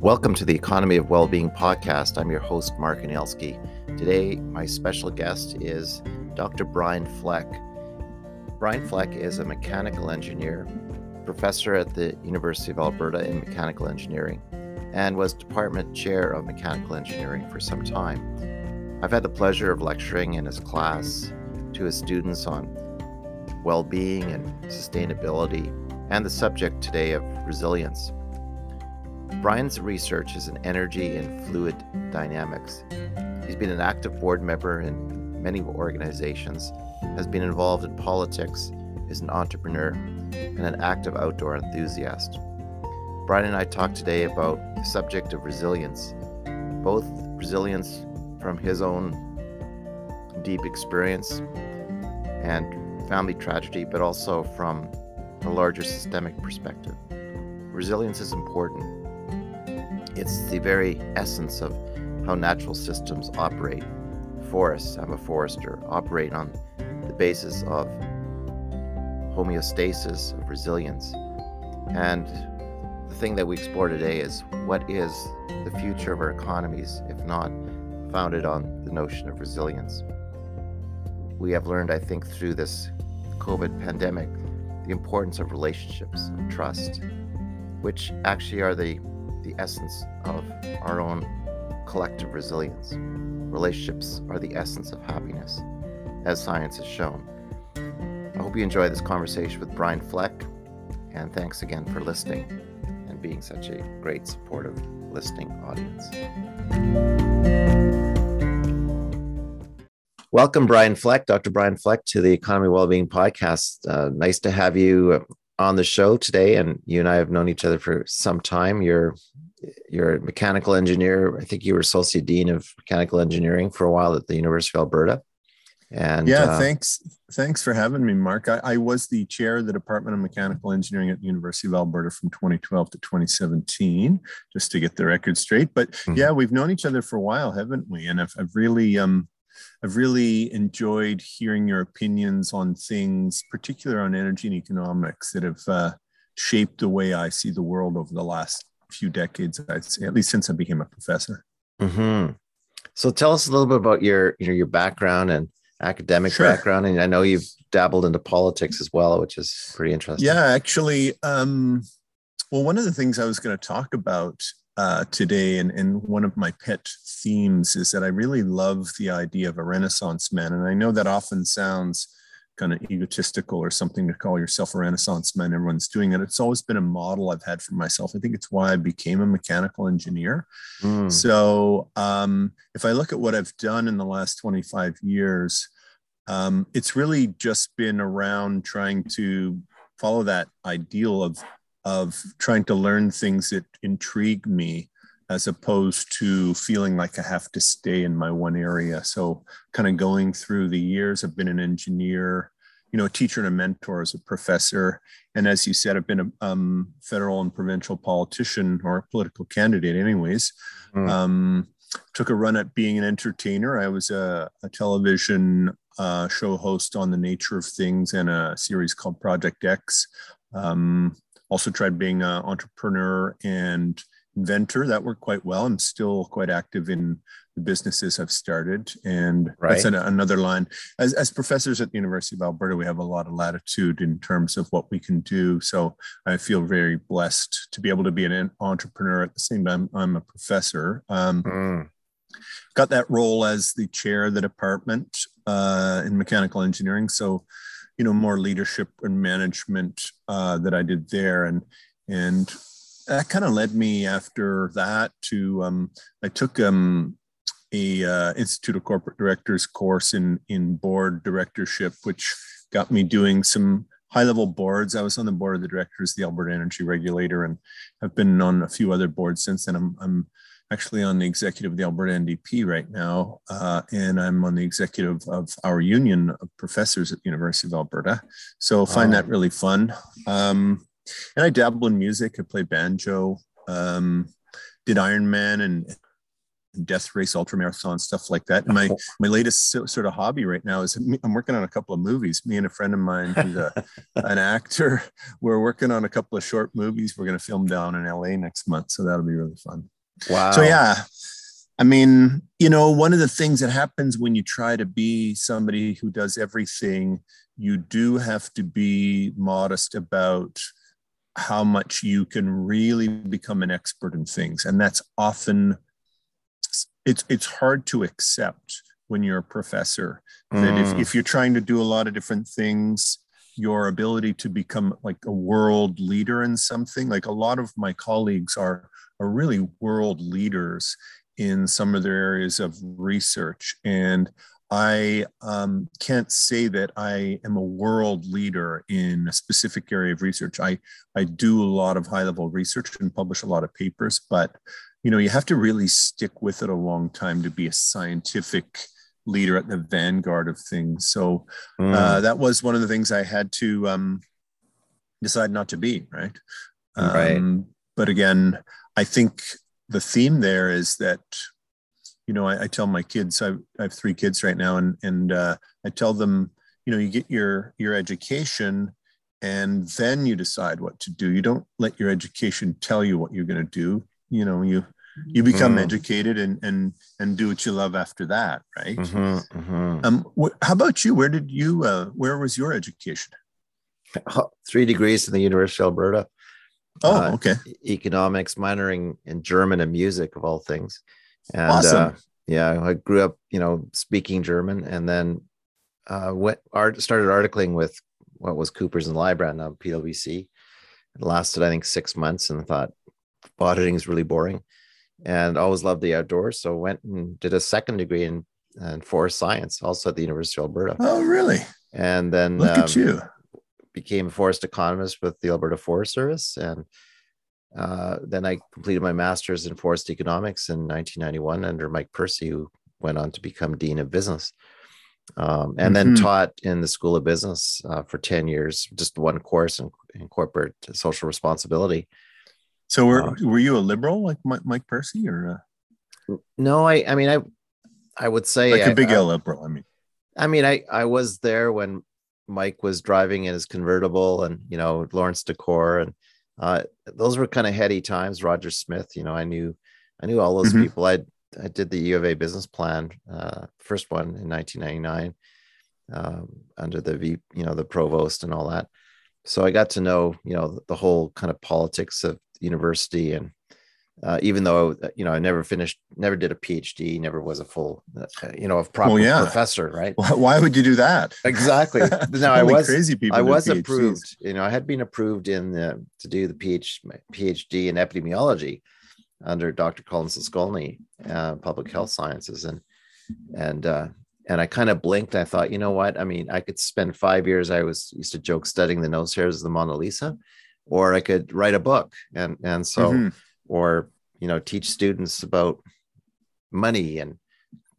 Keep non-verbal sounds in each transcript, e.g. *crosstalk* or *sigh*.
Welcome to the Economy of Wellbeing podcast. I'm your host, Mark Anielski. Today, my special guest is Dr. Brian Fleck. Brian Fleck is a mechanical engineer, professor at the University of Alberta in mechanical engineering, and was department chair of mechanical engineering for some time. I've had the pleasure of lecturing in his class to his students on well being and sustainability, and the subject today of resilience. Brian's research is in energy and fluid dynamics. He's been an active board member in many organizations, has been involved in politics, is an entrepreneur, and an active outdoor enthusiast. Brian and I talked today about the subject of resilience, both resilience from his own deep experience and family tragedy, but also from a larger systemic perspective. Resilience is important it's the very essence of how natural systems operate. Forests, I'm a forester, operate on the basis of homeostasis, of resilience. And the thing that we explore today is what is the future of our economies if not founded on the notion of resilience? We have learned, I think, through this COVID pandemic, the importance of relationships, of trust, which actually are the the essence of our own collective resilience. Relationships are the essence of happiness, as science has shown. I hope you enjoy this conversation with Brian Fleck, and thanks again for listening and being such a great supportive listening audience. Welcome, Brian Fleck, Dr. Brian Fleck, to the Economy Wellbeing Podcast. Uh, nice to have you on the show today, and you and I have known each other for some time. You're you're a mechanical engineer. I think you were associate dean of mechanical engineering for a while at the University of Alberta. And yeah, uh, thanks. Thanks for having me, Mark. I, I, was the chair of the Department of Mechanical Engineering at the University of Alberta from 2012 to 2017, just to get the record straight. But mm-hmm. yeah, we've known each other for a while, haven't we? And I've, I've really, um, I've really enjoyed hearing your opinions on things, particularly on energy and economics, that have uh, shaped the way I see the world over the last few decades, I'd say, at least since I became a professor. Mm-hmm. So tell us a little bit about your you know your background and academic sure. background, and I know you've dabbled into politics as well, which is pretty interesting. Yeah, actually, um, well, one of the things I was going to talk about uh, today, and, and one of my pet themes is that I really love the idea of a Renaissance man, and I know that often sounds kind of egotistical or something to call yourself a renaissance man everyone's doing it. It's always been a model i've had for myself. I think it's why i became a mechanical engineer. Mm. so um, if i look at what i've done in the last 25 years um, it's really just been around trying to follow that ideal of of trying to learn things that intrigue me as opposed to feeling like I have to stay in my one area. So, kind of going through the years, I've been an engineer, you know, a teacher and a mentor as a professor. And as you said, I've been a um, federal and provincial politician or a political candidate, anyways. Mm. Um, took a run at being an entertainer. I was a, a television uh, show host on the nature of things and a series called Project X. Um, also tried being an entrepreneur and inventor. That worked quite well. I'm still quite active in the businesses I've started. And right. that's an, another line. As, as professors at the University of Alberta, we have a lot of latitude in terms of what we can do. So I feel very blessed to be able to be an entrepreneur at the same time I'm a professor. Um, mm. Got that role as the chair of the department uh, in mechanical engineering. So, you know, more leadership and management uh, that I did there. And, and that kind of led me after that to um, I took um, a uh, Institute of Corporate Directors course in in board directorship, which got me doing some high level boards. I was on the board of the directors the Alberta Energy Regulator, and have been on a few other boards since then. I'm, I'm actually on the executive of the Alberta NDP right now, uh, and I'm on the executive of our union of professors at the University of Alberta. So find that really fun. Um, and I dabble in music. I play banjo. Um, did Iron Man and death race ultramarathon stuff like that and my my latest sort of hobby right now is i'm working on a couple of movies me and a friend of mine who's a, *laughs* an actor we're working on a couple of short movies we're going to film down in la next month so that'll be really fun wow so yeah I mean, you know, one of the things that happens when you try to be somebody who does everything, you do have to be modest about how much you can really become an expert in things. And that's often it's it's hard to accept when you're a professor that if, mm. if you're trying to do a lot of different things your ability to become like a world leader in something like a lot of my colleagues are are really world leaders in some of their areas of research. And I um, can't say that I am a world leader in a specific area of research. I, I do a lot of high level research and publish a lot of papers, but you know, you have to really stick with it a long time to be a scientific leader at the vanguard of things. So mm. uh, that was one of the things I had to um, decide not to be, right? Um, right. But again, I think the theme there is that you know I, I tell my kids I, I, have three kids right now and and uh, I tell them you know you get your your education and then you decide what to do you don't let your education tell you what you're going to do you know you you become mm. educated and and and do what you love after that right mm-hmm, mm-hmm. um wh- how about you where did you uh where was your education *laughs* three degrees in the university of alberta Oh, uh, okay. Economics, minoring in German and music of all things. And awesome. Uh, yeah, I grew up, you know, speaking German, and then uh, went art started articling with what was Coopers and Lybrand, now PwC. It lasted, I think, six months, and I thought auditing is really boring, and always loved the outdoors. So went and did a second degree in, in forest science, also at the University of Alberta. Oh, really? And then look um, at you became a forest economist with the Alberta Forest Service. And uh, then I completed my master's in forest economics in 1991 under Mike Percy, who went on to become Dean of Business. Um, and mm-hmm. then taught in the School of Business uh, for 10 years, just one course in, in corporate social responsibility. So were, uh, were you a liberal like Mike Percy or? Uh... No, I, I mean, I, I would say like a big I, L liberal. I mean, I mean, I, I was there when Mike was driving in his convertible, and you know Laurence Decore and uh, those were kind of heady times. Roger Smith, you know, I knew, I knew all those mm-hmm. people. I I did the U of A business plan, uh, first one in 1999, um, under the V, you know, the provost and all that. So I got to know, you know, the whole kind of politics of university and uh, even though you know I never finished, never did a PhD, never was a full, uh, you know, a proper well, yeah. professor, right? Why would you do that? Exactly. *laughs* Now I was crazy people. I was PhDs. approved. You know, I had been approved in the, to do the PhD, PhD in epidemiology under Dr. Colin Soskolne, uh, public health sciences, and and uh, and I kind of blinked. I thought, you know what? I mean, I could spend five years. I was used to joke studying the nose hairs of the Mona Lisa, or I could write a book, and and so. Mm-hmm. or you know teach students about money and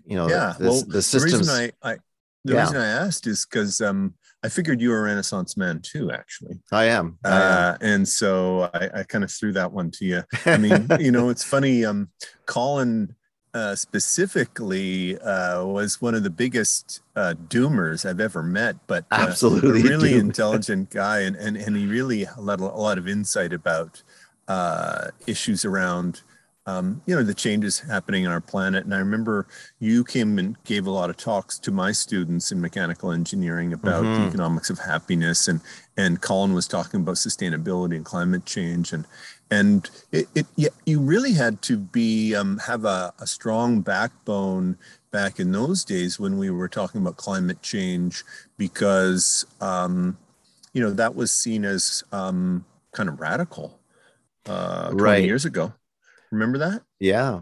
you know yeah the, well, the systems the reason i, I the yeah. reason i asked is because um i figured you were a renaissance man too actually. I am, I uh, and so i, I kind of threw that one to you. I mean *laughs* you know it's funny um colin uh, specifically uh, was one of the biggest uh, doomers I've ever met, but uh, absolutely a *laughs* really intelligent guy, and, and and he really let a lot of insight about uh, issues around um, you know the changes happening on our planet and i remember you came and gave a lot of talks to my students in mechanical engineering about mm-hmm. the economics of happiness and and colin was talking about sustainability and climate change and and it, it you really had to be um, have a, a strong backbone back in those days when we were talking about climate change because um, you know that was seen as um, kind of radical uh, 20 right. years ago. Remember that? Yeah.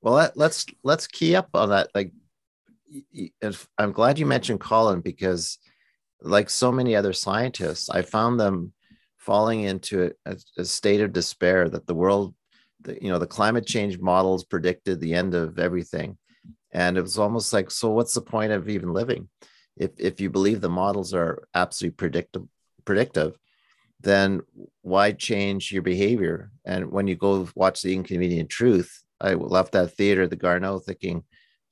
Well, let, let's let's key up on that. Like, if, I'm glad you mentioned Colin because, like so many other scientists, I found them falling into a, a state of despair that the world, the, you know, the climate change models predicted the end of everything, and it was almost like, so what's the point of even living? If if you believe the models are absolutely predictive, predictive, then why change your behavior? And when you go watch the inconvenient truth, I left that theater, the Garneau, thinking,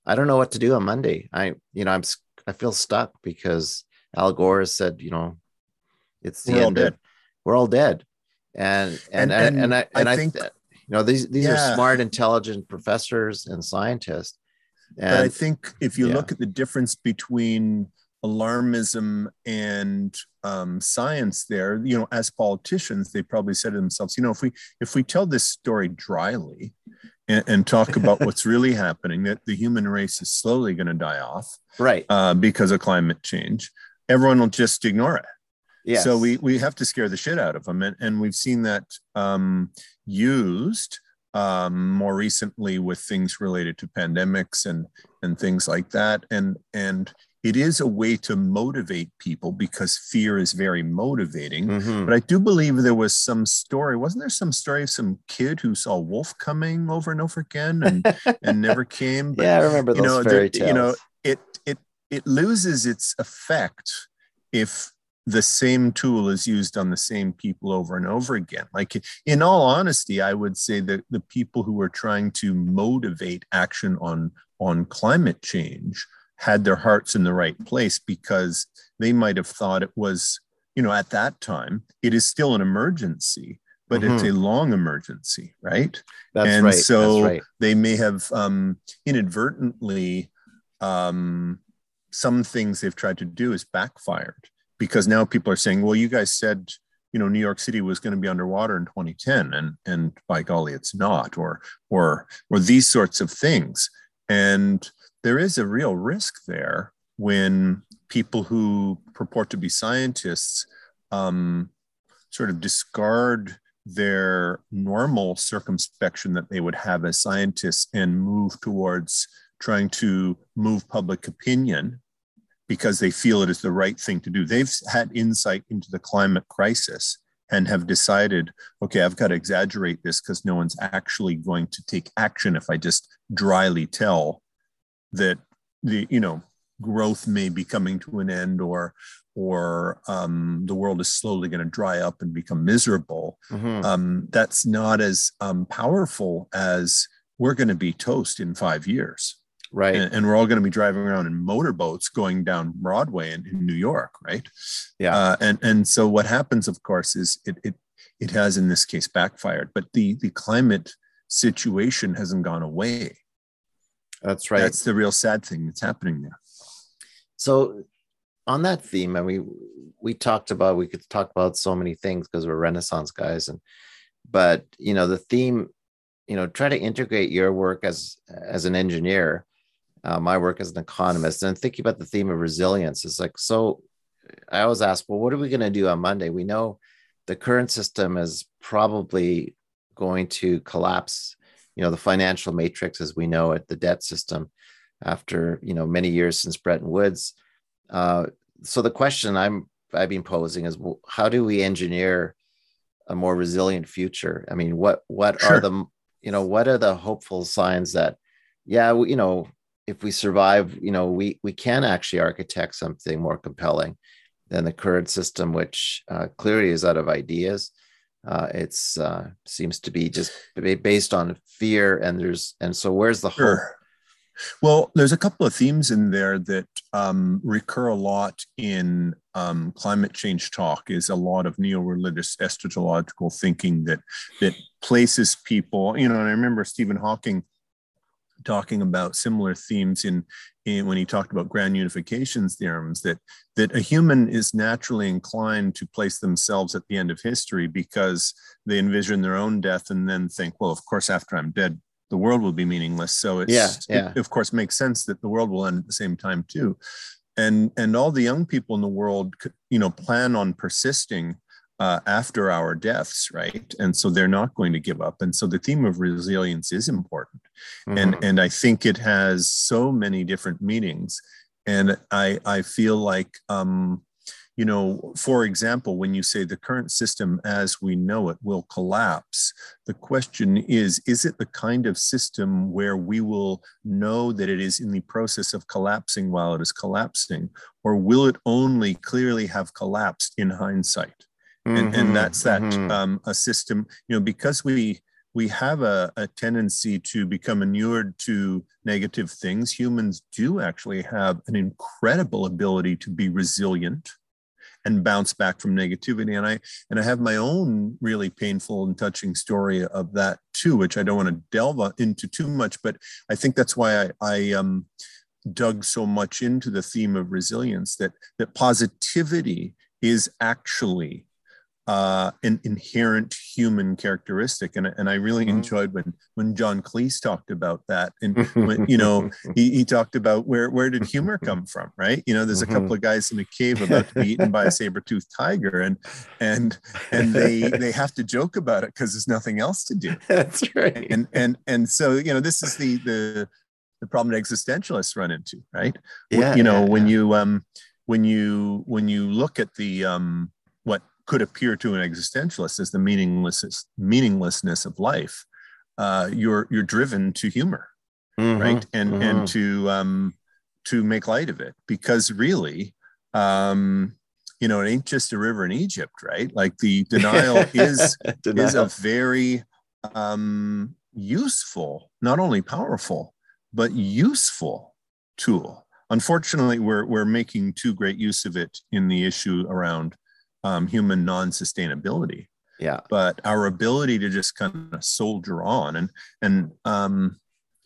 I don't know what to do on Monday. I, you know, I'm, I feel stuck because Al Gore said, you know, it's the we're end. Of, we're all dead, and and and, and, and I and I, think th- you know these these yeah. are smart, intelligent professors and scientists. And, but I think if you yeah. look at the difference between alarmism and um, science there you know as politicians they probably said to themselves you know if we if we tell this story dryly and, and talk about what's *laughs* really happening that the human race is slowly going to die off right uh, because of climate change everyone will just ignore it yes. so we we have to scare the shit out of them and, and we've seen that um, used um, more recently with things related to pandemics and and things like that and and it is a way to motivate people because fear is very motivating. Mm-hmm. But I do believe there was some story, wasn't there some story of some kid who saw wolf coming over and over again and, *laughs* and never came? But, yeah, I remember those you know, fairy tales. You know, it it it loses its effect if the same tool is used on the same people over and over again. Like, in all honesty, I would say that the people who are trying to motivate action on on climate change had their hearts in the right place because they might have thought it was, you know, at that time, it is still an emergency, but mm-hmm. it's a long emergency, right? That's and right. so right. they may have um, inadvertently, um, some things they've tried to do is backfired because now people are saying, well, you guys said, you know, New York City was going to be underwater in 2010, and and by golly, it's not, or or or these sorts of things. And there is a real risk there when people who purport to be scientists um, sort of discard their normal circumspection that they would have as scientists and move towards trying to move public opinion because they feel it is the right thing to do. They've had insight into the climate crisis and have decided, okay, I've got to exaggerate this because no one's actually going to take action if I just dryly tell that the you know growth may be coming to an end or or um, the world is slowly going to dry up and become miserable mm-hmm. um, that's not as um, powerful as we're going to be toast in five years right and, and, we're all going to be driving around in motorboats going down broadway in, in new york right yeah uh, and and so what happens of course is it it it has in this case backfired but the the climate situation hasn't gone away that's right. That's the real sad thing that's happening there. So, on that theme, and we we talked about we could talk about so many things because we're Renaissance guys, and but you know the theme, you know, try to integrate your work as as an engineer, uh, my work as an economist, and thinking about the theme of resilience is like so. I always ask, well, what are we going to do on Monday? We know the current system is probably going to collapse you know the financial matrix as we know it the debt system after you know many years since bretton woods uh, so the question i'm i've been posing is well, how do we engineer a more resilient future i mean what what sure. are the you know what are the hopeful signs that yeah you know if we survive you know we we can actually architect something more compelling than the current system which uh, clearly is out of ideas uh, it's uh, seems to be just based on fear and there's and so where's the sure. hope well there's a couple of themes in there that um, recur a lot in um, climate change talk is a lot of neo-religious eschatological thinking that that places people you know and i remember stephen hawking talking about similar themes in, in, when he talked about grand unifications theorems that that a human is naturally inclined to place themselves at the end of history because they envision their own death and then think well of course after i'm dead the world will be meaningless so it's yeah, yeah. it of course makes sense that the world will end at the same time too and and all the young people in the world you know plan on persisting uh, after our deaths, right? And so they're not going to give up. And so the theme of resilience is important, mm-hmm. and and I think it has so many different meanings. And I I feel like um, you know, for example, when you say the current system as we know it will collapse, the question is is it the kind of system where we will know that it is in the process of collapsing while it is collapsing, or will it only clearly have collapsed in hindsight? And, mm-hmm, and that's that mm-hmm. um, a system you know because we we have a, a tendency to become inured to negative things. Humans do actually have an incredible ability to be resilient and bounce back from negativity. And I and I have my own really painful and touching story of that too, which I don't want to delve into too much, but I think that's why I, I um, dug so much into the theme of resilience that that positivity is actually uh, an inherent human characteristic, and and I really mm-hmm. enjoyed when when John Cleese talked about that, and when, you know *laughs* he, he talked about where where did humor *laughs* come from, right? You know, there's a couple mm-hmm. of guys in a cave about to be eaten by a saber toothed tiger, and and and they *laughs* they have to joke about it because there's nothing else to do. That's right. And and and so you know this is the the the problem that existentialists run into, right? Yeah, you know yeah, when yeah. you um when you when you look at the um could appear to an existentialist as the meaningless meaninglessness of life, uh, you're you're driven to humor, mm-hmm, right? And mm-hmm. and to um, to make light of it because really, um, you know, it ain't just a river in Egypt, right? Like the *laughs* denial is *laughs* denial. is a very um, useful, not only powerful, but useful tool. Unfortunately, we're we're making too great use of it in the issue around um, human non-sustainability. Yeah. But our ability to just kind of soldier on and and um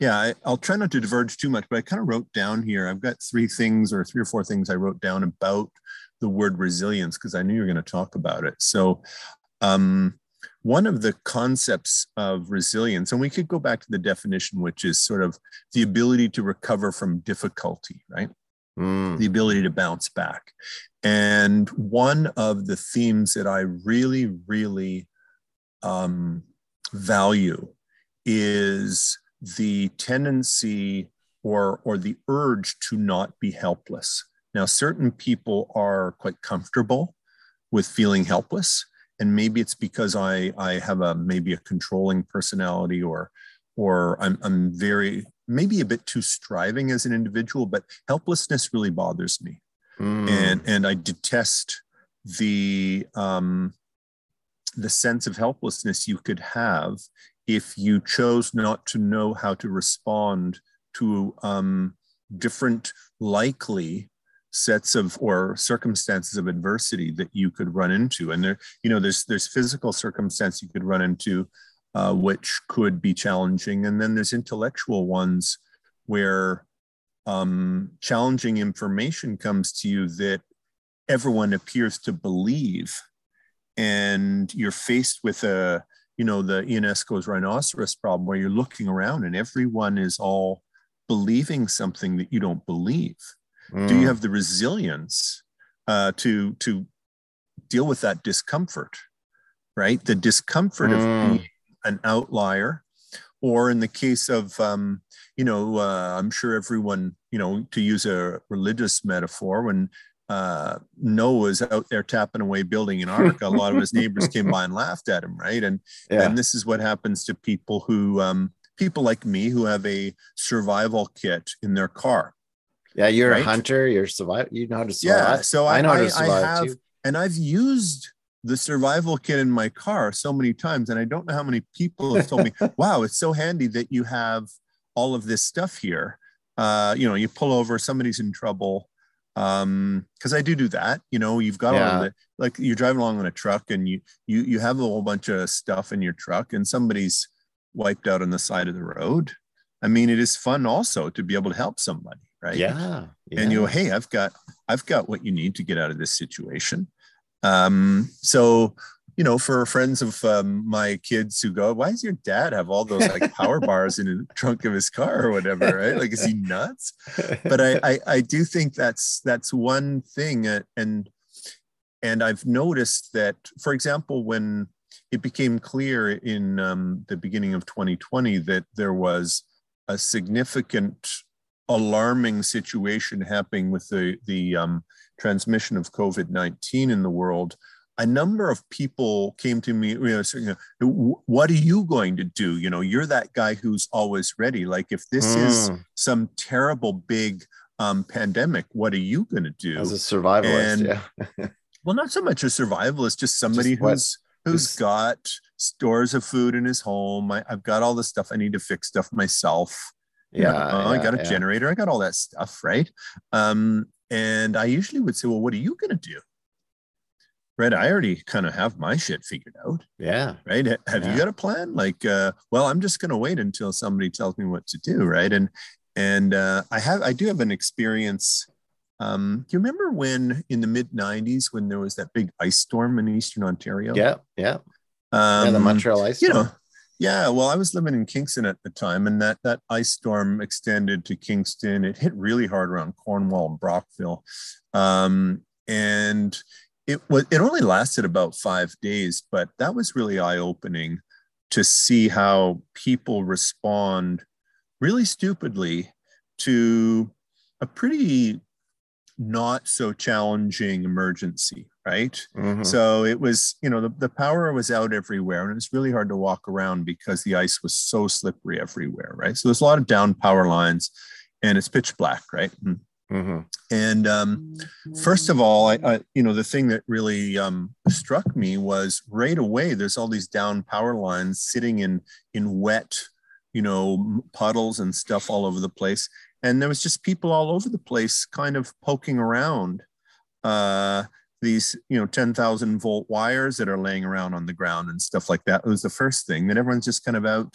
yeah I, i'll try not to diverge too much but i kind of wrote down here i've got three things or three or four things i wrote down about the word resilience because i knew you were going to talk about it. So um one of the concepts of resilience, and we could go back to the definition, which is sort of the ability to recover from difficulty, right? Mm. The ability to bounce back. And one of the themes that I really, really um, value is the tendency or, or the urge to not be helpless. Now, certain people are quite comfortable with feeling helpless. And maybe it's because I, I have a maybe a controlling personality or or I'm, I'm very maybe a bit too striving as an individual, but helplessness really bothers me mm. and and I detest the um, the sense of helplessness you could have if you chose not to know how to respond to um, different likely sets of or circumstances of adversity that you could run into and there you know there's there's physical circumstance you could run into uh, which could be challenging and then there's intellectual ones where um, challenging information comes to you that everyone appears to believe and you're faced with a you know the Ionesco's rhinoceros problem where you're looking around and everyone is all believing something that you don't believe mm. do you mm. have the resilience uh, to to deal with that discomfort right the discomfort mm. of being an outlier or in the case of um, you know uh, i'm sure everyone you know to use a religious metaphor when uh, noah was out there tapping away building an ark a lot of his neighbors came by and laughed at him right and yeah. and this is what happens to people who um, people like me who have a survival kit in their car yeah you're right? a hunter you're survive you know how to survive yeah so i, I know how to survive I have, too. and i've used the survival kit in my car so many times and i don't know how many people have told me *laughs* wow it's so handy that you have all of this stuff here uh, you know you pull over somebody's in trouble um because i do do that you know you've got yeah. all of it like you're driving along on a truck and you you you have a whole bunch of stuff in your truck and somebody's wiped out on the side of the road i mean it is fun also to be able to help somebody right yeah, yeah. and you go hey i've got i've got what you need to get out of this situation um, so, you know, for friends of um, my kids who go, why does your dad have all those like power *laughs* bars in the trunk of his car or whatever? Right? Like, is he nuts? But I, I, I do think that's that's one thing, uh, and and I've noticed that, for example, when it became clear in um, the beginning of 2020 that there was a significant alarming situation happening with the the um, transmission of COVID 19 in the world, a number of people came to me, you know, saying, what are you going to do? You know, you're that guy who's always ready. Like, if this mm. is some terrible big um, pandemic, what are you going to do? As a survivalist, and, yeah. *laughs* well, not so much a survivalist, just somebody just who's who's got stores of food in his home. I, have got all the stuff I need to fix stuff myself. Yeah, yeah I got a yeah. generator. I got all that stuff, right? Um, and I usually would say, well, what are you going to do? Right. I already kind of have my shit figured out. Yeah. Right. Have Yeah. you got a plan? Like, uh, well, I'm just going to wait until somebody tells me what to do. Right. And, and uh, I have, I do have an experience. Um, do you remember when in the mid 90s when there was that big ice storm in Eastern Ontario? Yeah. Yeah. Um, yeah. The Montreal Ice you know, yeah. Well, I was living in Kingston at the time, and that that ice storm extended to Kingston. It hit really hard around Cornwall and Brockville, um, and it was it only lasted about five days, but that was really eye opening to see how people respond really stupidly to a pretty not so challenging emergency right Mhm. so it was, you know, the, the power was out everywhere and it was really hard to walk around because the ice was so slippery everywhere, right? So there's a lot of down power lines and it's pitch black, right? Mhm. And um, first of all, I, I, you know, the thing that really um, struck me was right away, there's all these down power lines sitting in in wet, you know, puddles and stuff all over the place. And there was just people all over the place kind of poking around uh, these, you know, 10,000 volt wires that are laying around on the ground and stuff like that. It was the first thing. Then everyone's just kind of out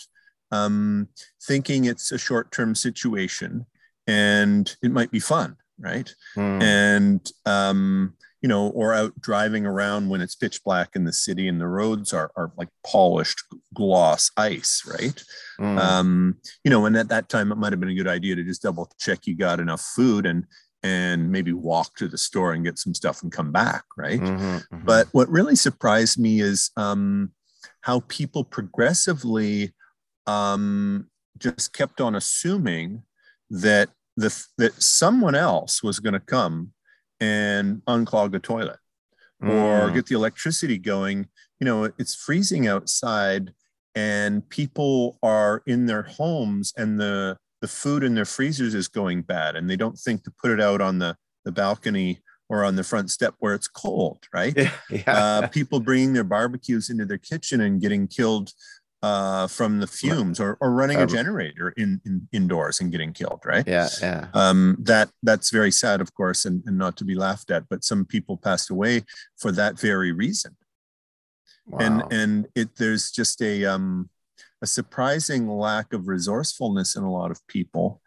um, thinking it's a short term situation and it might be fun, right? Mm. and um, you know, or out driving around when it's pitch black in the city and the roads are, are like polished gloss ice, right? Mm. Um, you know, and at that time it might have been a good idea to just double check you got enough food and and maybe walk to the store and get some stuff and come back, right? Mhm. Mhm. But what really surprised me is um, how people progressively um, just kept on assuming that the that someone else was going to come and unclog the toilet or Mm. get the electricity going. You know, it's freezing outside, and people are in their homes, and the the food in their freezers is going bad, and they don't think to put it out on the the balcony or on the front step where it's cold, right? yeah. *laughs* uh, people bringing their barbecues into their kitchen and getting killed uh, from the fumes or, or running a generator in, in indoors and getting killed right yeah. Yeah. um, that that's very sad of course and, and not to be laughed at but some people passed away for that very reason Wow. and and it there's just a um a surprising lack of resourcefulness in a lot of people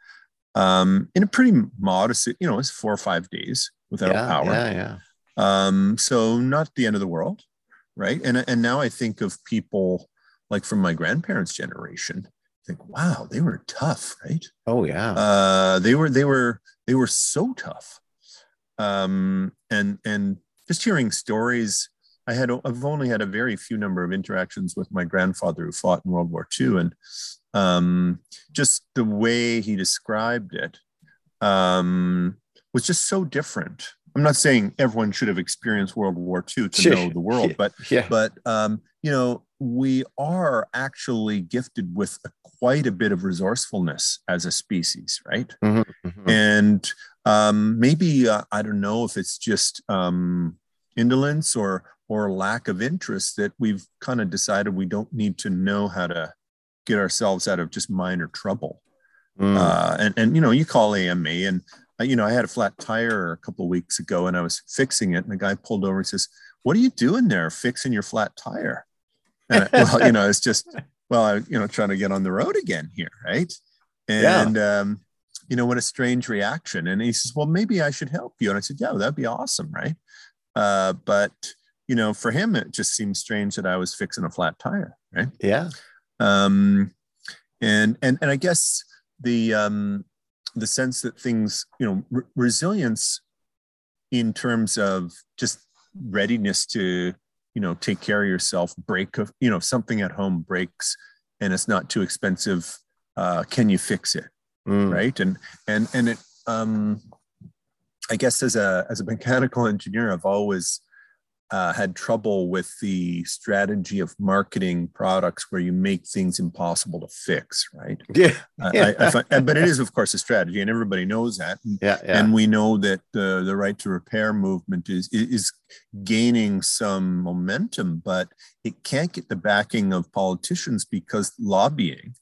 um in a pretty modest you know it's four or five days without yeah, power Yeah. Yeah. um, so not the end of the world, right? And and now I think of people like from my grandparents' generation. I think, wow, they were tough, right? Oh yeah. Uh, they were they were they were so tough. Um, and and just hearing stories, I had I've only had a very few number of interactions with my grandfather who fought in World War II, and um, just the way he described it um, was just so different. I'm not saying everyone should have experienced World War II to Sure. know the world, but yeah. but um, you know we are actually gifted with a, quite a bit of resourcefulness as a species, right? Mhm, mhm. And um, maybe uh, I don't know if it's just um, indolence or or lack of interest that we've kind of decided we don't need to know how to get ourselves out of just minor trouble. Mm. Uh, and and you know you call AMA and uh, you know I had a flat tire a couple of weeks ago and I was fixing it and the guy pulled over and says, "What are you doing there, fixing your flat tire?" *laughs* And I- well, you know it's just well I you know trying to get on the road again here, right? Yeah. And um, you know what a strange reaction. And he says, "Well, maybe I should help you." And I said, "Yeah, that'd be awesome, right?" Uh, but you know, for him, it just seemed strange that I was fixing a flat tire, right? yeah. um, and and and I guess the um, the sense that things, you know, re- resilience in terms of just readiness to, you know, take care of yourself, break of, you know, if something at home breaks and it's not too expensive, uh, can you fix it, Mm. right? And and and it, um, I guess as a as a mechanical engineer, I've always uh, had trouble with the strategy of marketing products where you make things impossible to fix, right? Yeah. I, I find, but it is, of course, a strategy, and everybody knows that. And, *laughs* yeah, yeah. and we know that uh, the right to repair movement is is gaining some momentum, but it can't get the backing of politicians because lobbying,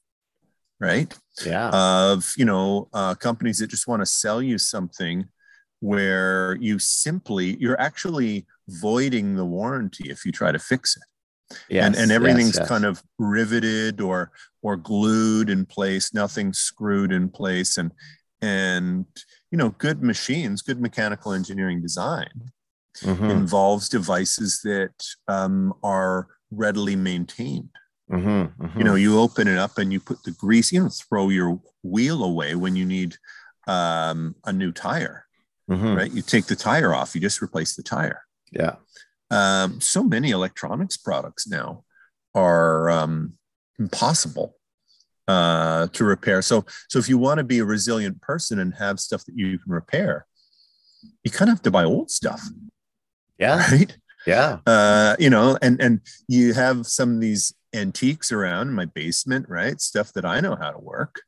right? Yeah. Of you know uh, companies that just want to sell you something where you simply you're actually voiding the warranty if you try to fix it. Yes, and, and everything's yes, yes. kind of riveted or or glued in place nothing's screwed in place. And and you know good machines good mechanical engineering design Mhm, involves devices that um, are readily maintained. Mhm, you know you open it up and you put the grease you don't throw your wheel away when you need um, a new tire Mhm. right you take the tire off you just replace the tire Yeah. um, so many electronics products now are um, impossible uh, to repair so so if you want to be a resilient person and have stuff that you can repair you kind of have to buy old stuff Yeah. right Yeah. uh, you know, and and you have some of these antiques around in my basement, right? Stuff that I know how to work.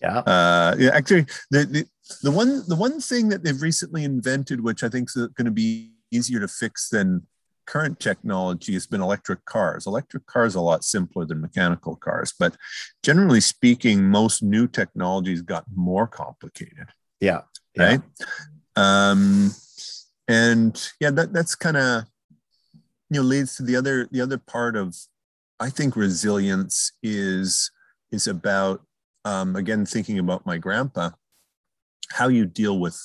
Yeah. Uh, yeah, actually, the, the the one the one thing that they've recently invented, which I think is going to be easier to fix than current technology, has been electric cars. Electric cars are a lot simpler than mechanical cars, but generally speaking, most new technologies got more complicated Yeah. Yeah. right um and yeah that that's kind of you know leads to the other the other part of i think resilience is is about um again thinking about my grandpa how you deal with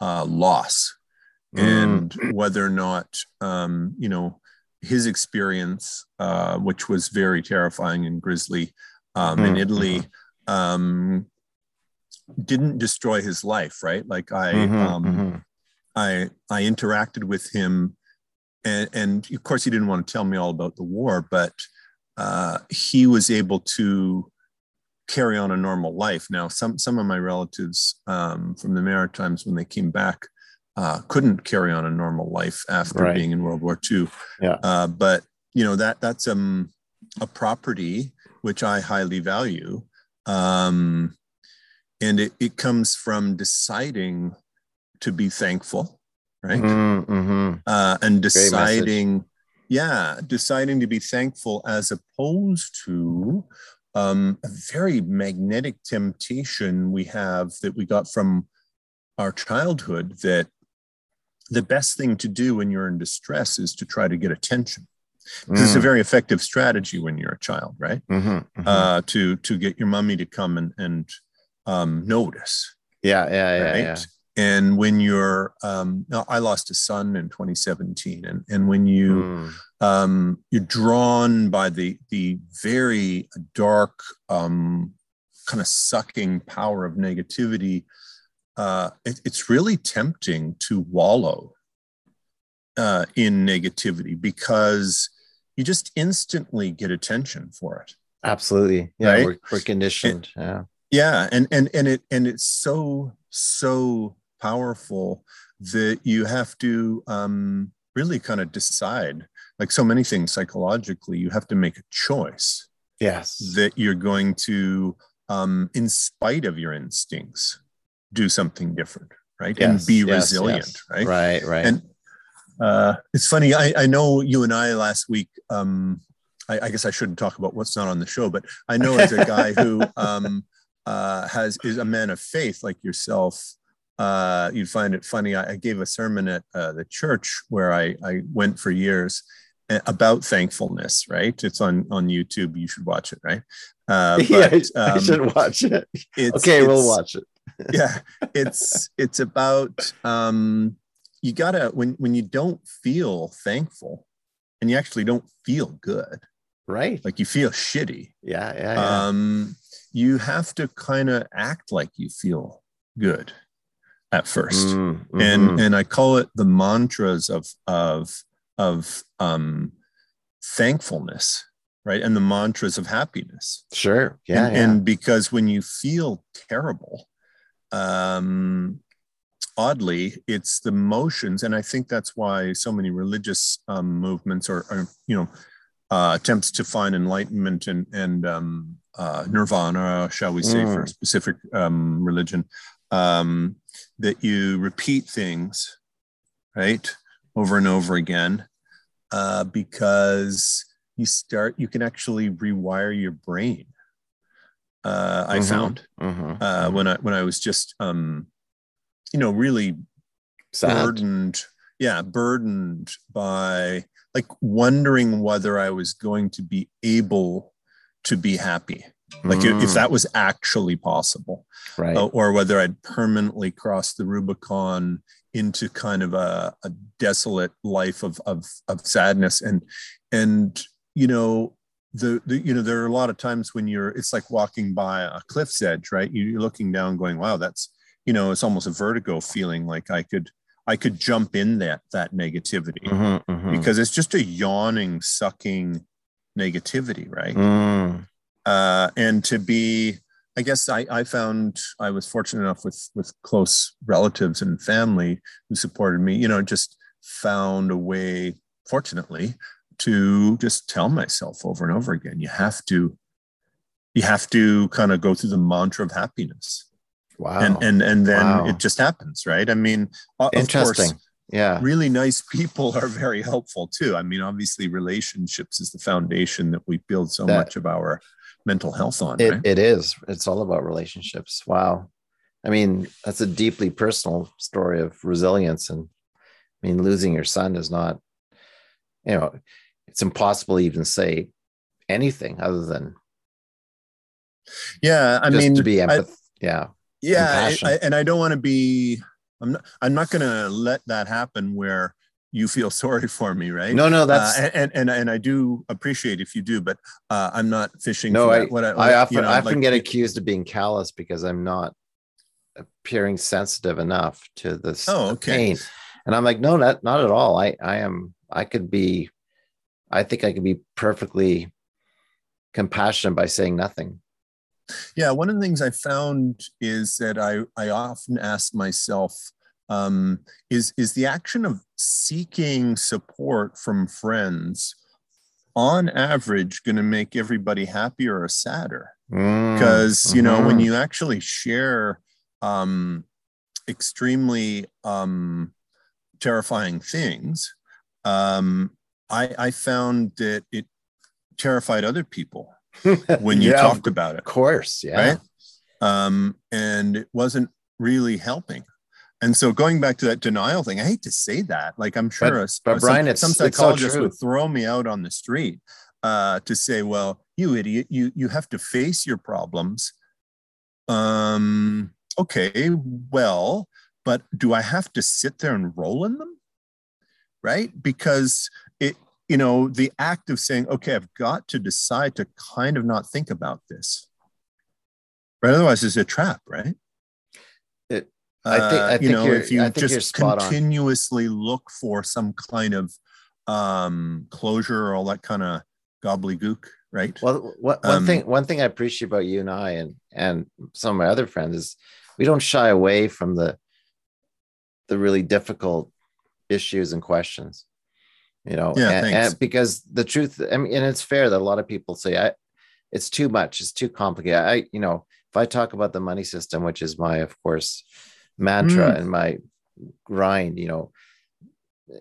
uh loss Mm. and *clears throat* whether or not um you know his experience uh which was very terrifying and grisly um in Mhm, italy um didn't destroy his life right like i Mhm, um mhm. I I interacted with him, and, and of course he didn't want to tell me all about the war, but uh, he was able to carry on a normal life. Now, some some of my relatives um, from the Maritimes, when they came back, uh, couldn't carry on a normal life after Right. being in World War II. Yeah. Uh, but you know that that's um, a property which I highly value, um, and it, it comes from deciding to be thankful, right? Mm, mhm. uh, and deciding, yeah, deciding to be thankful as opposed to um, a very magnetic temptation we have that we got from our childhood that the best thing to do when you're in distress is to try to get attention. 'Cause It's a Mm, very effective strategy when you're a child, right? mhm, mhm. Uh, to to get your mummy to come and and um, notice yeah. Yeah. Yeah. right? Yeah. And when you're, um, I lost a son in 2017, and and when you Mm, um, you're drawn by the the very dark, um, kind of sucking power of negativity, uh, it, it's really tempting to wallow uh, in negativity because you just instantly get attention for it. absolutely. Yeah. Right? We're, we're conditioned. Yeah. yeah and and and it and it's so so powerful that you have to um really kind of decide like so many things psychologically you have to make a choice Yes. that you're going to um in spite of your instincts do something different right and be yes, resilient yes. right Right. Right. and uh, it's funny. I, I know you and I last week. Um, I, I guess I shouldn't talk about what's not on the show, but I know as a guy *laughs* who um, uh, has is a man of faith like yourself. Uh, you'd find it funny. I, I gave a sermon at uh, the church where I, I went for years uh, about thankfulness. Right? It's on on YouTube. You should watch it. Right? Uh, *laughs* yeah, but, I um, should watch it. it's- Okay, we'll watch it. *laughs* yeah it's it's about um you gotta when when you don't feel thankful and you actually don't feel good Right. like you feel shitty Yeah. Yeah. yeah. um you have to kind of act like you feel good at first Mm, and mhm. and i call it the mantras of of of um thankfulness right and the mantras of happiness sure. Yeah. and, yeah. and because when you feel terrible um oddly, it's the motions, and I think that's why so many religious um, movements or, or, you know, uh, attempts to find enlightenment and and um, uh, nirvana, shall we say, mm. for a specific um, religion, um, that you repeat things, right, over and over again, uh, because you start, you can actually rewire your brain. Uh, I mm-hmm. found mm-hmm. Uh, when I when I was just um, you know really Sad. burdened yeah burdened by like wondering whether i was going to be able to be happy like mm. if, that was actually possible right uh, or whether i'd permanently crossed the rubicon into kind of a, a desolate life of, of of sadness and and you know the, the, you know there are a lot of times when you're it's like walking by a cliff's edge right you're looking down going wow that's you know it's almost a vertigo feeling like i could i could jump in that that negativity mm-hmm, mm-hmm. because it's just a yawning sucking negativity right mm. Uh, and to be i guess I, I found i was fortunate enough with with close relatives and family who supported me you know just found a way fortunately to just tell myself over and over again you have to you have to kind of go through the mantra of happiness Wow. And and and then wow. it just happens, right? I mean, interesting. Course, yeah. Really nice people are very helpful too. I mean, obviously relationships is the foundation that we build so that, much of our mental health on. It, right? it is. It's all about relationships. Wow. I mean, that's a deeply personal story of resilience. And I mean, losing your son is not, you know, it's impossible to even say anything other than yeah i mean to be empath- I, yeah yeah I, I, and i don't want to be i'm not i'm not going to let that happen where you feel *laughs* sorry for me right? No no that's uh, and, and and i do appreciate if you do but uh, i'm not fishing no I, what I, I often, you know, I often like, get accused of being callous because i'm not appearing sensitive enough to this oh, okay. pain. And i'm like no not not at all. I i am i could be i think i could be perfectly compassionate by saying nothing. Yeah, one of the things I found is that I, I often ask myself, um, is, is the action of seeking support from friends on average going to make everybody happier or sadder? Because, mm, you know, when mm-hmm. you actually share um, extremely um, terrifying things, um, I, I found that it terrified other people *laughs* when you yeah, talked about it. Of course, yeah. Right? Um, and it wasn't really helping. And so going back to that denial thing, I hate to say that. Like I'm sure but, a, but Brian, some, some psychologist so would throw me out on the street uh, to say, "Well, you idiot, you you have to face your problems." Um, okay, well, but do I have to sit there and roll in them? Right? Because it you know, the act of saying, okay, I've got to decide to kind of not think about this. Right. Otherwise, it's a trap, right? It, I think, I uh, you know, if you just continuously on. look for some kind of um, closure or all that kind of gobbledygook, right? Well, what, one um, thing, one thing I appreciate about you and I, and and some of my other friends is we don't shy away from the the really difficult issues and questions you know yeah, and, and because the truth i mean and it's fair that a lot of people say i it's too much it's too complicated i you know if i talk about the money system which is my of course mantra mm. and my grind you know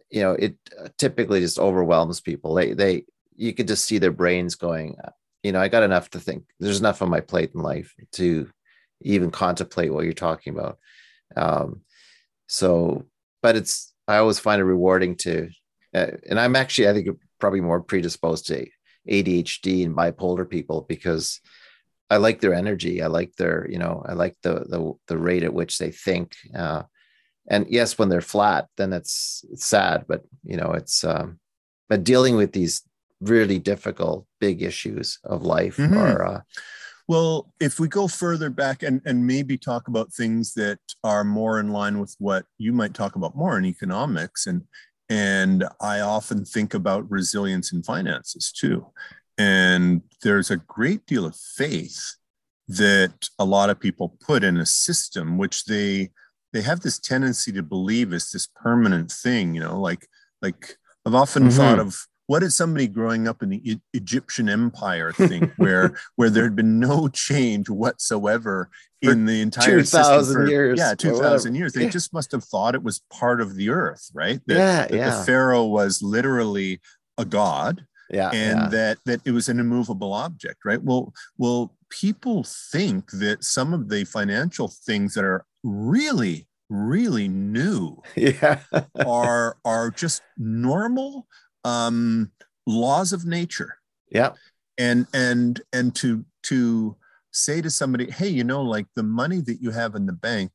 you know it typically just overwhelms people they they you could just see their brains going you know i got enough to think there's enough on my plate in life to even contemplate what you're talking about um so but it's i always find it rewarding to uh, and I'm actually, I think, probably more predisposed to ADHD and bipolar people because I like their energy. I like their, you know, I like the the the rate at which they think. Uh, and yes, when they're flat, then it's, it's sad. But you know, it's um, but dealing with these really difficult big issues of life mm-hmm. are. Uh, well, if we go further back and, and maybe talk about things that are more in line with what you might talk about more in economics and and I often think about resilience in finances too. And there's a great deal of faith that a lot of people put in a system which they they have this tendency to believe it's this permanent thing, you know, like like I've often mm-hmm. thought of what did somebody growing up in the e- Egyptian empire think *laughs* where where there had been no change whatsoever for in the entire 2000 years yeah 2000 years they yeah. just must have thought it was part of the earth right that, yeah, that yeah. the pharaoh was literally a god yeah and yeah. that that it was an immovable object right? Well well people think that some of the financial things that are really really new *laughs* yeah. are are just normal um laws of nature. Yeah. And and and to to say to somebody hey you know like the money that you have in the bank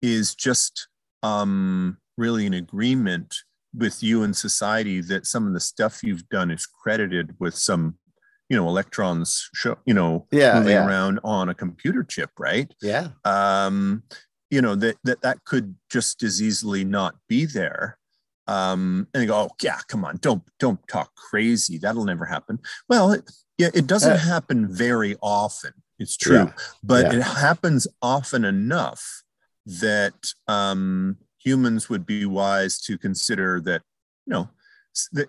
is just um really an agreement with you and society that some of the stuff you've done is credited with some you know electrons show you know yeah, moving yeah. around on a computer chip right? Yeah. Um you know that that that could just as easily not be there. Um and they go oh yeah come on don't don't talk crazy. That'll never happen. Well it, yeah it doesn't uh, happen very often. It's true. But it happens often enough that um humans would be wise to consider that you know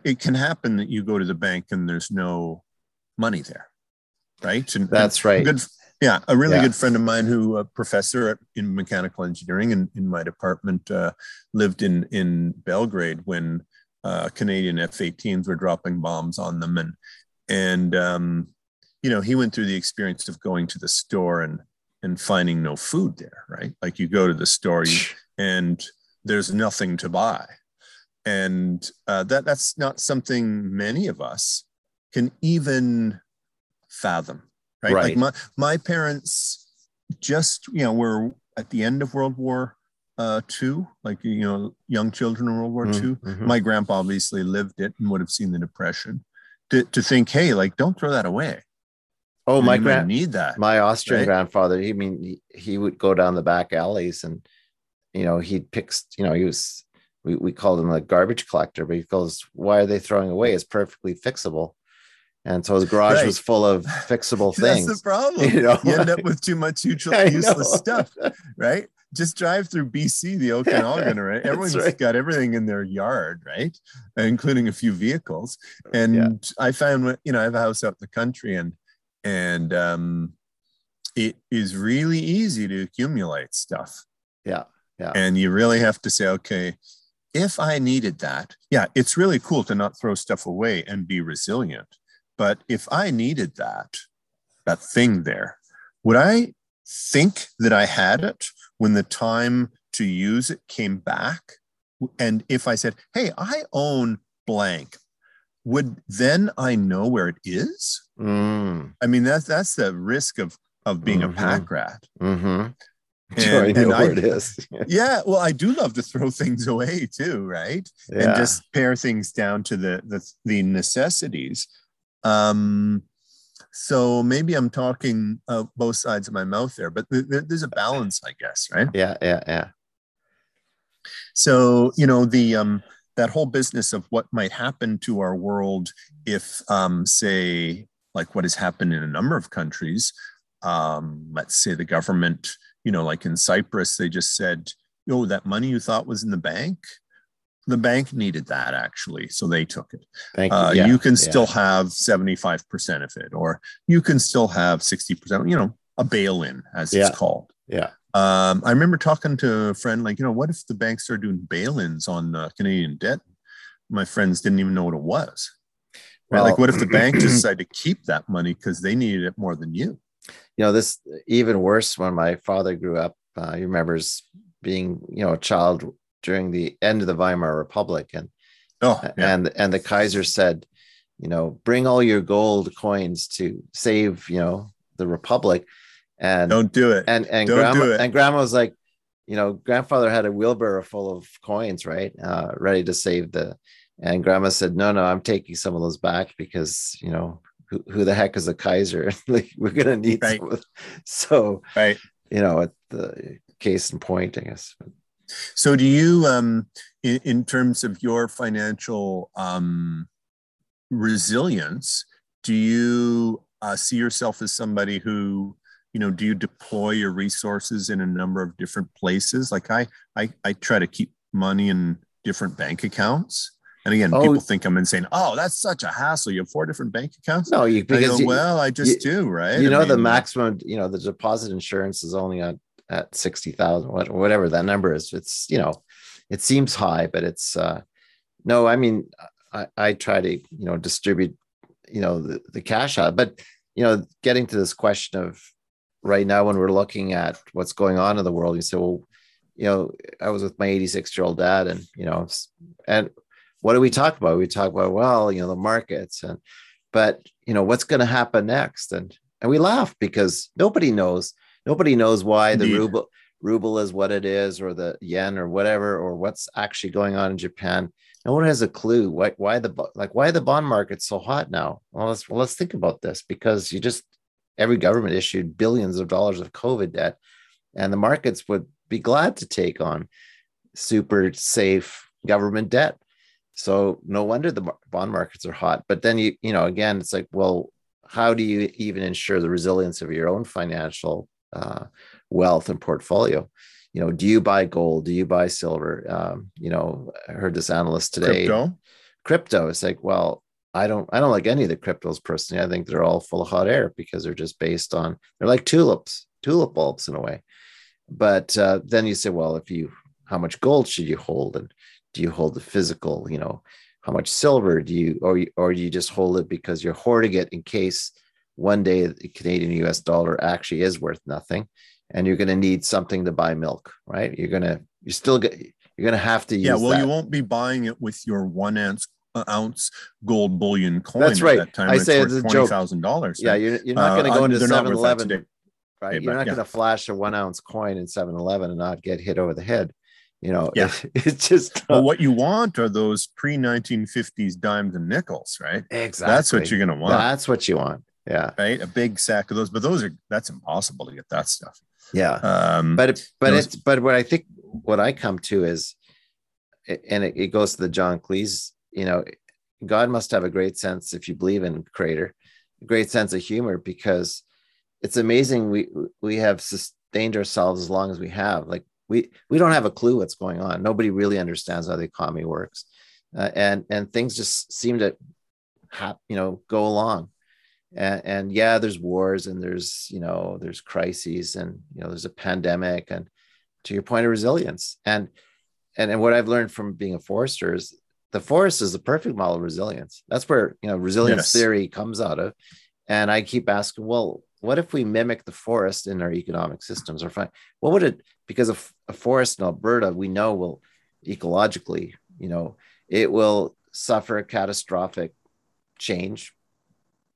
it can happen that you go to the bank and there's no money there right? And that's right. good yeah a really yeah. good friend of mine who a professor in mechanical engineering and in my department uh, lived in in belgrade when uh, canadian f-18s were dropping bombs on them. And and um, you know he went through the experience of going to the store and and finding no food there right? Like you go to the store you, and there's nothing to buy. And uh, that, that's not something many of us can even fathom, right? right? Like my, my parents just, you know, were at the end of World War uh, II, like, you know, young children in World War mm, II. Mm-hmm. My grandpa obviously lived it and would have seen the Depression. To, to think, hey, like, don't throw that away. Oh, my grand need that. My Austrian right? grandfather, he I mean he, he, would go down the back alleys and you know, he picks, you know, he was, we, we called him a garbage collector, but he goes, why are they throwing away? It's perfectly fixable. And so his garage right. was full of *laughs* fixable things. That's the *laughs* problem. You, know? you end up with too much *laughs* useless stuff, right? Just drive through BC, the Okanagan, right? Everyone's right. got everything in their yard, right? Including a few vehicles. And yeah. I found, you know, I have a house out in the country and, and, um, it is really easy to accumulate stuff. Yeah. Yeah. And you really have to say, okay, if I needed that, yeah, it's really cool to not throw stuff away and be resilient. But if I needed that, that thing there, would I think that I had it when the time to use it came back? And if I said, hey, I own blank, would then I know where it is? Mm. I mean, that's that's the risk of of being mm-hmm. a pack rat. Mm-hmm. *laughs* And, I know where it is. *laughs* yeah, well, I do love to throw *laughs* things away too, right? Yeah. And just pare things down to the the, the necessities. Um, so maybe I'm talking uh, both sides of my mouth there, but th- th- there's a balance, I guess, right? Yeah, yeah, yeah. So you know the um, that whole business of what might happen to our world if, um, say, like what has happened in a number of countries, um, let's say the government you know, like in Cyprus, they just said, oh, that money you thought was in the bank, the bank needed that actually, so they took it. Thank you. Uh, yeah, you can yeah. still have 75% of it, or you can still have 60%, you know, a bail in, as yeah. it's called. Yeah. Um, I remember talking to a friend, like, you know, what if the banks started doing bail ins on uh, Canadian debt? My friends didn't even know what it was. Right? Well, like, what if the bank *clears throat* decided to keep that money because they needed it more than you? You know this even worse when my father grew up uh, he remembers being you know a child during the end of the weimar republic. And oh yeah. and and the kaiser said you know bring all your gold coins to save you know the republic. And don't do it. and and don't grandma and grandma was like you know grandfather had a wheelbarrow full of coins right uh, ready to save the and grandma said no no i'm taking some of those back because you know who, who the heck is a Kaiser? *laughs* like we're gonna need right. so right. You know, at the case in point, I guess. So do you um in, in terms of your financial um resilience, do you uh, see yourself as somebody who you know do you deploy your resources in a number of different places like i i, I try to keep money in different bank accounts and again, oh, people think I'm insane. Oh, that's such a hassle. You have four different bank accounts. No, you because go, you, well, I just you, do, right? You know, I mean, the maximum, you know, the deposit insurance is only at at sixty thousand, whatever that number is. It's you know, it seems high, but it's uh no. I mean, I, I try to you know distribute you know the, the cash out, but you know, getting to this question of right now when we're looking at what's going on in the world, you say, well, you know, I was with my 86 year old dad, and you know, and what do we talk about? We talk about, well, you know, the markets and, but you know, what's going to happen next? And, and we laugh because nobody knows, nobody knows why the ruble, ruble is what it is, or the yen or whatever, or what's actually going on in Japan. No one has a clue why, why the, like, why the bond market's so hot now? Well, let's, well, let's think about this because you just, every government issued billions of dollars of COVID debt and the markets would be glad to take on super safe government debt so no wonder the bond markets are hot. But then you, you know, again, it's like, well, how do you even ensure the resilience of your own financial uh, wealth and portfolio? You know, do you buy gold? Do you buy silver? Um, you know, I heard this analyst today. Crypto. Crypto. It's like, well, I don't, I don't like any of the cryptos personally. I think they're all full of hot air because they're just based on, they're like tulips, tulip bulbs in a way. But uh, then you say, well, if you, how much gold should you hold? And do you hold the physical you know how much silver do you or or do you just hold it because you're hoarding it in case one day the canadian us dollar actually is worth nothing and you're going to need something to buy milk right? You're going to you're still get you're going to have to use yeah well that. you won't be buying it with your one ounce uh, ounce gold bullion coin that's right that time i say it's, it's a thousand dollars yeah you're, you're not going to uh, go into 7-eleven right? You're not yeah. going to flash a one ounce coin in 7-eleven and not get hit over the head you know, yeah. It, *laughs* it's just well, what you want are those pre 1950s dimes and nickels, right? Exactly. That's what you're gonna want. That's what you want. Yeah. Right. A big sack of those, but those are that's impossible to get that stuff. Yeah. Um, but it, but it's but what I think what I come to is, and it, it goes to the John Cleese. You know, God must have a great sense if you believe in Creator, a great sense of humor because it's amazing we we have sustained ourselves as long as we have. Like we we don't have a clue what's going on. Nobody really understands how the economy works, uh, and and things just seem to, you know, go along. And, and yeah, there's wars and there's you know there's crises and you know there's a pandemic and to your point of resilience and and and what I've learned from being a forester is the forest is the perfect model of resilience. That's where you know resilience yes. theory comes out of. And I keep asking, well, what if we mimic the forest in our economic systems or find what would it because a, a forest in alberta we know will ecologically you know it will suffer a catastrophic change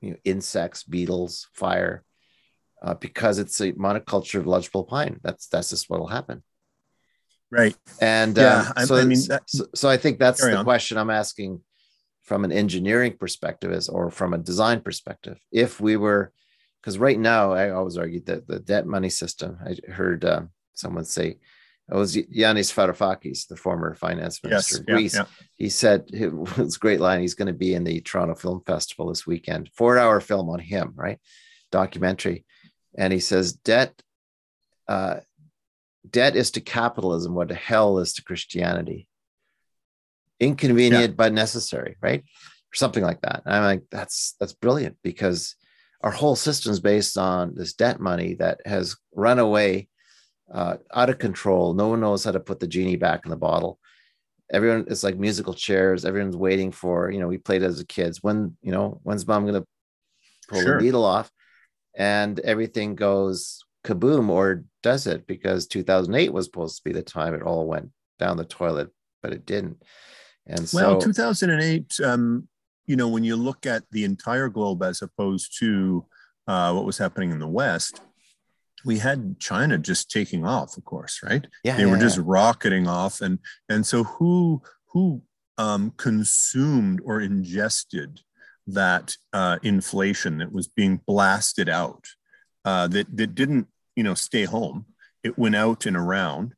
you know insects beetles fire uh, because it's a monoculture of lodgepole pine. That's that's just what will happen. Right. And yeah uh, so, I mean that, so, so, i think that's the on. question i'm asking from an engineering perspective is or from a design perspective. If we were because right now I always argue that the debt money system. I heard uh, someone say it was Yanis Varoufakis, the former finance minister yes, of Greece. Yeah, yeah. He said *laughs* it was a great line. He's going to be in the Toronto Film Festival this weekend. Four hour film on him, right? Documentary, and he says debt. Uh, debt is to capitalism what hell is to Christianity. Inconvenient yeah. but necessary, right? Or something like that. And I'm like, that's that's brilliant because our whole system is based on this debt money that has run away uh, out of control. No one knows how to put the genie back in the bottle. Everyone, it's like musical chairs. Everyone's waiting for, you know, we played as a kids. When, you know, when's mom going to pull sure. the needle off? And everything goes kaboom, or does it? Because 2008 was supposed to be the time it all went down the toilet, but it didn't. And so, well, 2008, um, you know, when you look at the entire globe as opposed to uh, what was happening in the West, we had China just taking off, of course, right? Yeah, they yeah, were just yeah. rocketing off, and and so who who um, consumed or ingested that uh, inflation that was being blasted out uh, that that didn't you know stay home? It went out and around.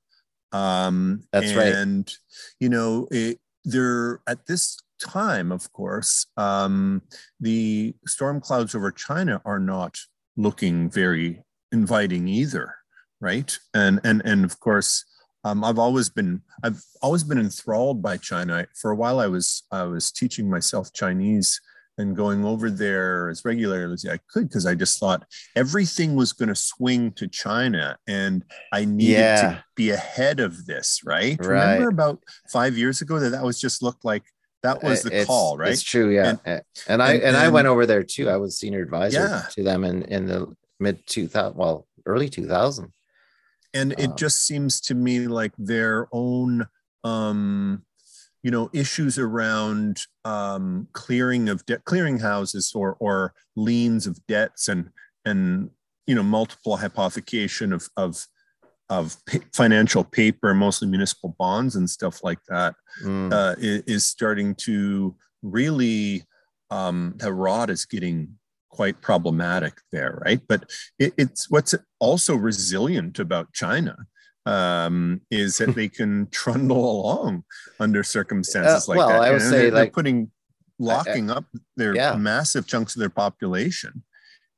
Um, That's and, right. And you know, it, there at this time, of course, um, the storm clouds over China are not looking very inviting either, right? And and and of course, um, I've always been I've always been enthralled by China. For a while, I was I was teaching myself Chinese and going over there as regularly as I could because I just thought everything was going to swing to China and I needed yeah. to be ahead of this, right? right? Remember about five years ago that that was just looked like that was the it's, call, right? It's true, yeah. And, and I and, and, I went over there too. I was senior advisor yeah. to them in in the mid 2000, well, early 2000. And it um, just seems to me like their own um you know issues around um, clearing of debt clearing houses or or liens of debts and and you know multiple hypothecation of of of financial paper mostly municipal bonds and stuff like that mm. uh, is, is, starting to really um, the rod is getting quite problematic there right but it, it's what's also resilient about china um, is that *laughs* they can trundle along under circumstances uh, like well, that. I would and say they're, like putting locking up their yeah. massive chunks of their population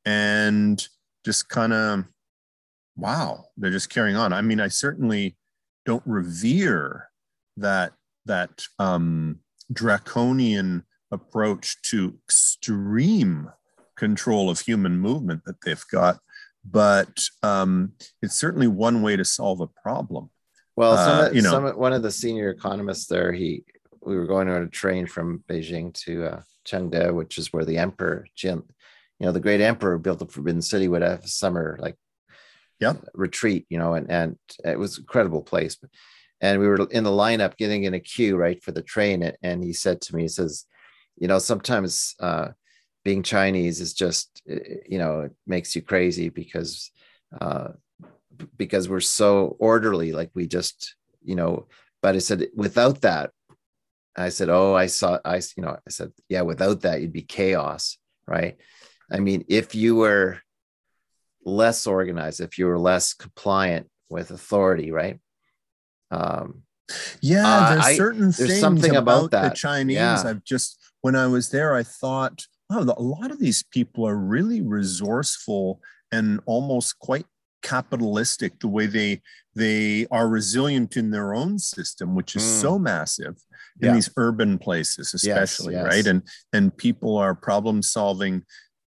and just kind of wow they're just carrying on i mean i certainly don't revere that that um draconian approach to extreme control of human movement that they've got but um, it's certainly one way to solve a problem. Well, some, uh, you know, some, one of the senior economists there, he we were going on a train from Beijing to uh, Chengde, which is where the emperor Jin, you know, the great emperor built the Forbidden City would have a summer like yeah. retreat, you know, and and it was an incredible place. And we were in the lineup, getting in a queue right for the train, and, he said to me, he says, you know, sometimes uh, being Chinese is just you know it makes you crazy because uh, because we're so orderly like we just you know. But I said without that I said oh I saw I you know I said yeah without that you'd be chaos right? I mean if you were less organized if you were less compliant with authority right um yeah there's uh, certain I, there's things something about, about that. the Chinese yeah. I've just when I was there I thought wow, a lot of these people are really resourceful and almost quite capitalistic the way they they are resilient in their own system which is mm. so massive in yeah. these urban places especially yes, yes. right and and people are problem solving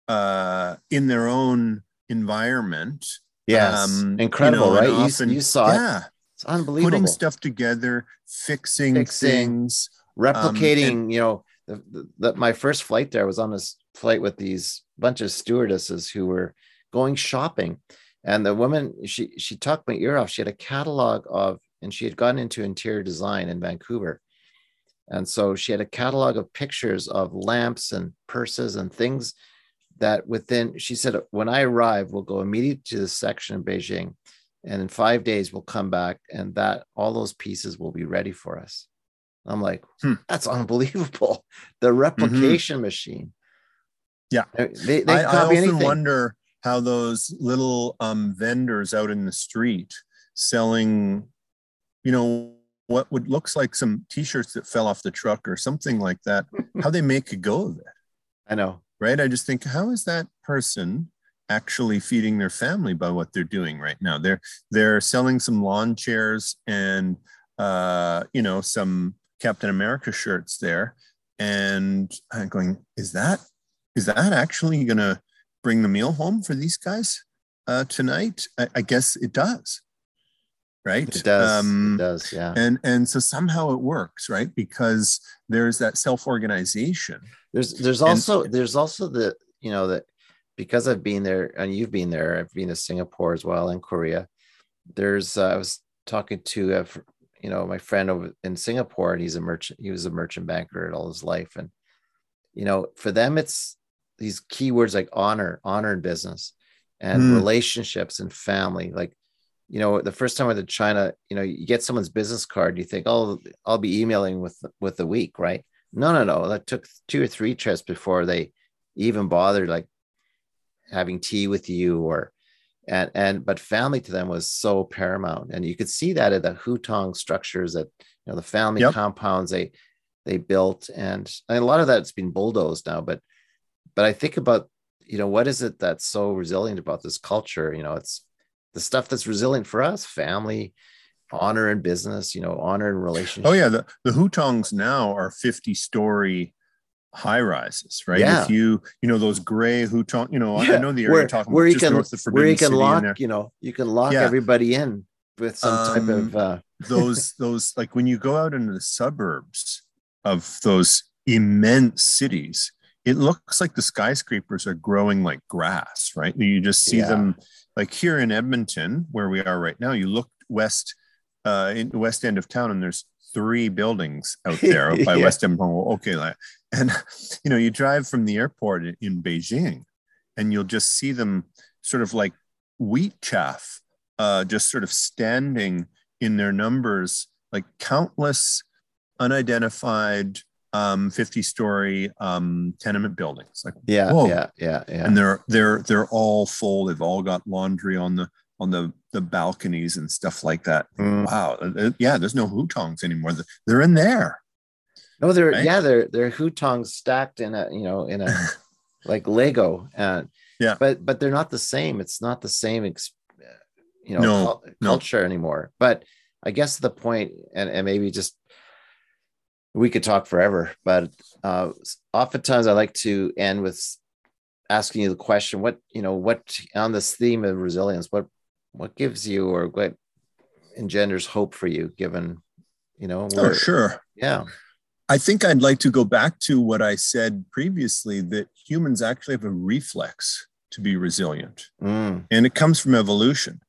uh in their own environment yes. um, incredible you know, right? Often, you, you, saw yeah, it it's unbelievable. Putting stuff together fixing, fixing things replicating um, and, you know the, the, the, my first flight there was on this flight with these bunch of stewardesses who were going shopping. And the woman she she talked my ear off. She had a catalog of and she had gotten into interior design in vancouver. And so she had a catalog of pictures of lamps and purses and things that within she said when i arrive we'll go immediately to the section in beijing and in five days we'll come back and that all those pieces will be ready for us I'm like, hmm. that's unbelievable. *laughs* The mm-hmm. replication mm-hmm. machine. Yeah. They, they I, I, often anything. wonder how those little um, vendors out in the street selling, you know, what would looks like some t-shirts that fell off the truck or something like that, *laughs* how they make a go of it. I know. Right. I just think, how is that person actually feeding their family by what they're doing right now? They're they're selling some lawn chairs and uh, you know, some Captain America shirts there. And I'm going, is that is that actually going to bring the meal home for these guys uh, tonight? I, I, guess it does, right? It does. Um, it does. Yeah. And and so somehow it works, right? Because there's that self organization. There's there's also and, there's also the you know that because I've been there and you've been there. I've been to Singapore as well and Korea. There's uh, I was talking to a you know my friend over in Singapore, and he's a merchant. He was a merchant banker all his life, and you know for them it's these keywords like honor, honor in business, and mm. relationships and family. Like you know the first time I went to China, you know you get someone's business card, you think, oh, I'll be emailing with with the week, right? No, no, no. That took two or three trips before they even bothered like having tea with you or and and but family to them was so paramount and you could see that at the hutong structures that you know the family yep. compounds they they built and, and a lot of that's been bulldozed now but but i think about you know what is it that's so resilient about this culture you know it's the stuff that's resilient for us family honor in business you know honor in relationships. Oh yeah the, the hutongs now are 50 story high rises right? Yeah. if you you know those gray hutong you know Yeah, i know the area where, you're talking where about you just can north of where you can City lock you know you can lock Yeah. everybody in with some type Um, of uh *laughs* those those like when you go out into the suburbs of those immense cities it looks like the skyscrapers are growing like grass right? You just see them like here in edmonton where we are right now you look west uh in the west end of town and there's three buildings out *laughs* there by Yeah. west edmonton okay like and you know you drive from the airport in- in beijing and you'll just see them sort of like wheat chaff uh just sort of standing in their numbers like countless unidentified um 50 story um tenement buildings like yeah whoa. yeah yeah yeah and they're they're they're all full they've all got laundry on the on the the balconies and stuff like that Mm. wow Uh, uh, yeah there's no hutongs anymore they're in there no they're Right? yeah they're they're hutongs stacked in a you know in a *laughs* like lego and Yeah. but but they're not the same it's not the same ex, you know No, cul- no. culture anymore but i guess the point and, and maybe just we could talk forever but uh oftentimes i like to end with asking you the question what you know what on this theme of resilience what what gives you or what engenders hope for you given you know oh sure. Yeah. I think i'd like to go back to what i said previously that humans actually have a reflex to be resilient. Mm, and it comes from evolution.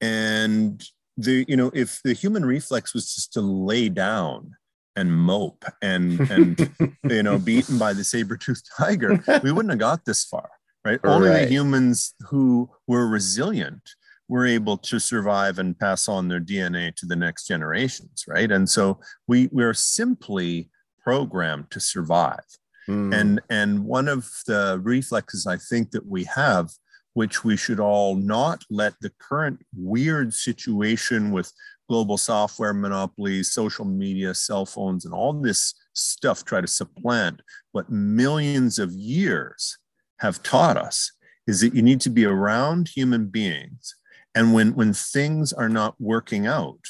And the you know if the human reflex was just to lay down and mope and and *laughs* you know beaten by the saber-toothed tiger we *laughs* wouldn't have got this far right? Only the humans who were resilient were able to survive and pass on their dna to the next generations right? And so we we're simply programmed to survive. Mm, and and one of the reflexes i think that we have which we should all not let the current weird situation with global software monopolies social media cell phones and all this stuff try to supplant what millions of years have taught us is that you need to be around human beings and when when things are not working out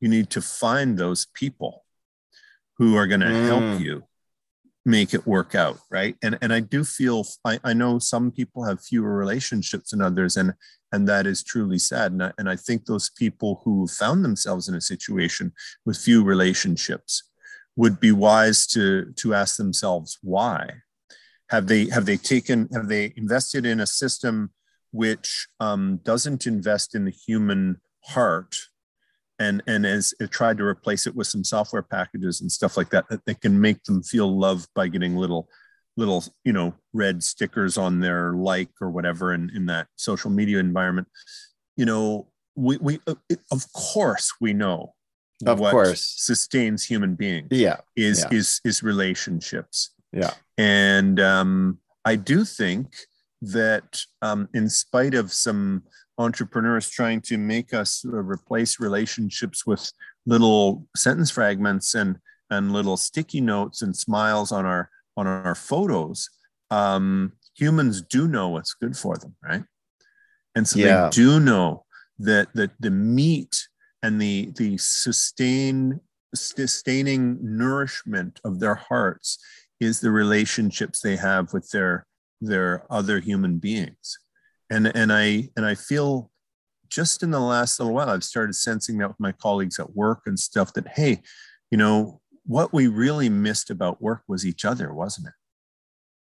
you need to find those people who are going to Mm. help you make it work out right? And and i do feel I, I know some people have fewer relationships than others and and that is truly sad. And I, and I think those people who found themselves in a situation with few relationships would be wise to to ask themselves why. Have they have they taken have they invested in a system which um, doesn't invest in the human heart and and has tried to replace it with some software packages and stuff like that that they can make them feel loved by getting little little you know red stickers on their like or whatever in, in that social media environment you know we we uh, it, of course we know Of what course. sustains human beings yeah is Yeah. is is relationships yeah and um, I do think that um, in spite of some entrepreneurs trying to make us uh, replace relationships with little sentence fragments and and little sticky notes and smiles on our on our photos, um, humans do know what's good for them, right? And so Yeah. they do know that that the meat and the the sustain sustaining nourishment of their hearts is the relationships they have with their their other human beings and and i and i feel just in the last little while i've started sensing that with my colleagues at work and stuff that hey you know what we really missed about work was each other wasn't it?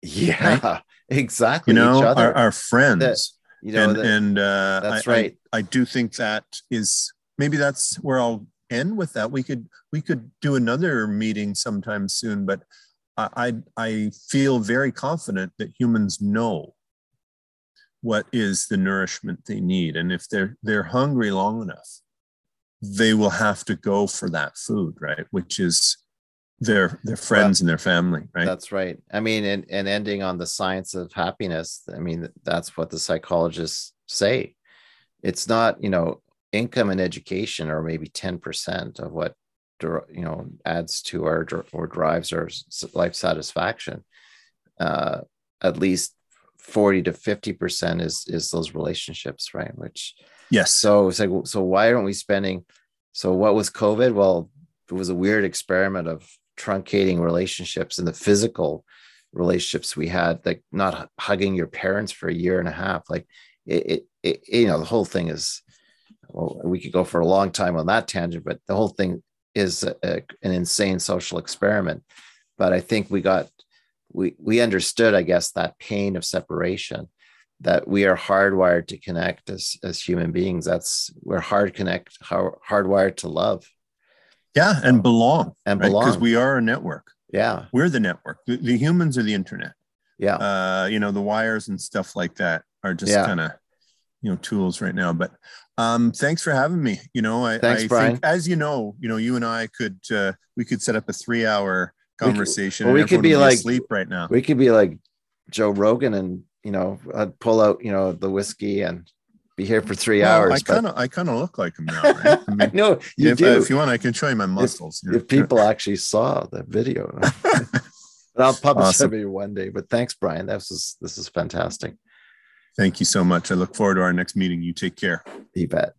Yeah *laughs* exactly you know each other. our, our friends you know and that- and uh that's I, I- right. I, do think that is maybe that's where i'll end with that. We could we could do another meeting sometime soon but i i, I feel very confident that humans know what is the nourishment they need and if they're they're hungry long enough they will have to go for that food right which is their their friends and their family right That's right. I mean, and, and ending on the science of happiness, I mean, that's what the psychologists say. It's not, you know, income and education are maybe 10% of what, you know, adds to our, or drives our life satisfaction. Uh, at least 40 to 50 percent is is those relationships right? Which yes. so it's like so why aren't we spending so what was covid? Well it was a weird experiment of truncating relationships and the physical relationships we had like not hugging your parents for a year and a half like it, it, it you know the whole thing is well we could go for a long time on that tangent but the whole thing is a, a, an insane social experiment. But i think we got we we understood i guess that pain of separation that we are hardwired to connect as as human beings. That's we're hard connect hardwired to love. Yeah and belong and belong. because we are a network. Yeah. We're the network. The, the humans are the internet. Yeah. Uh you know the wires and stuff like that are just Yeah. kind of you know tools right now. But um thanks for having me. You know i, Thanks, I Brian. think as you know you know you and i could uh we could set up a three hour We could- conversation well, we could be like- asleep right now we could be like joe rogan and you know i'd pull out you know the whiskey and be here for three Well, hours i kind of i kind of look like him now right *laughs* I I know you if, uh, do. if you want i can show you my muscles know. if people actually saw the video. *laughs* but I'll publish Awesome. it one day. But thanks, Brian. This is this is fantastic. thank you so much i look forward to our next meeting you take care You bet.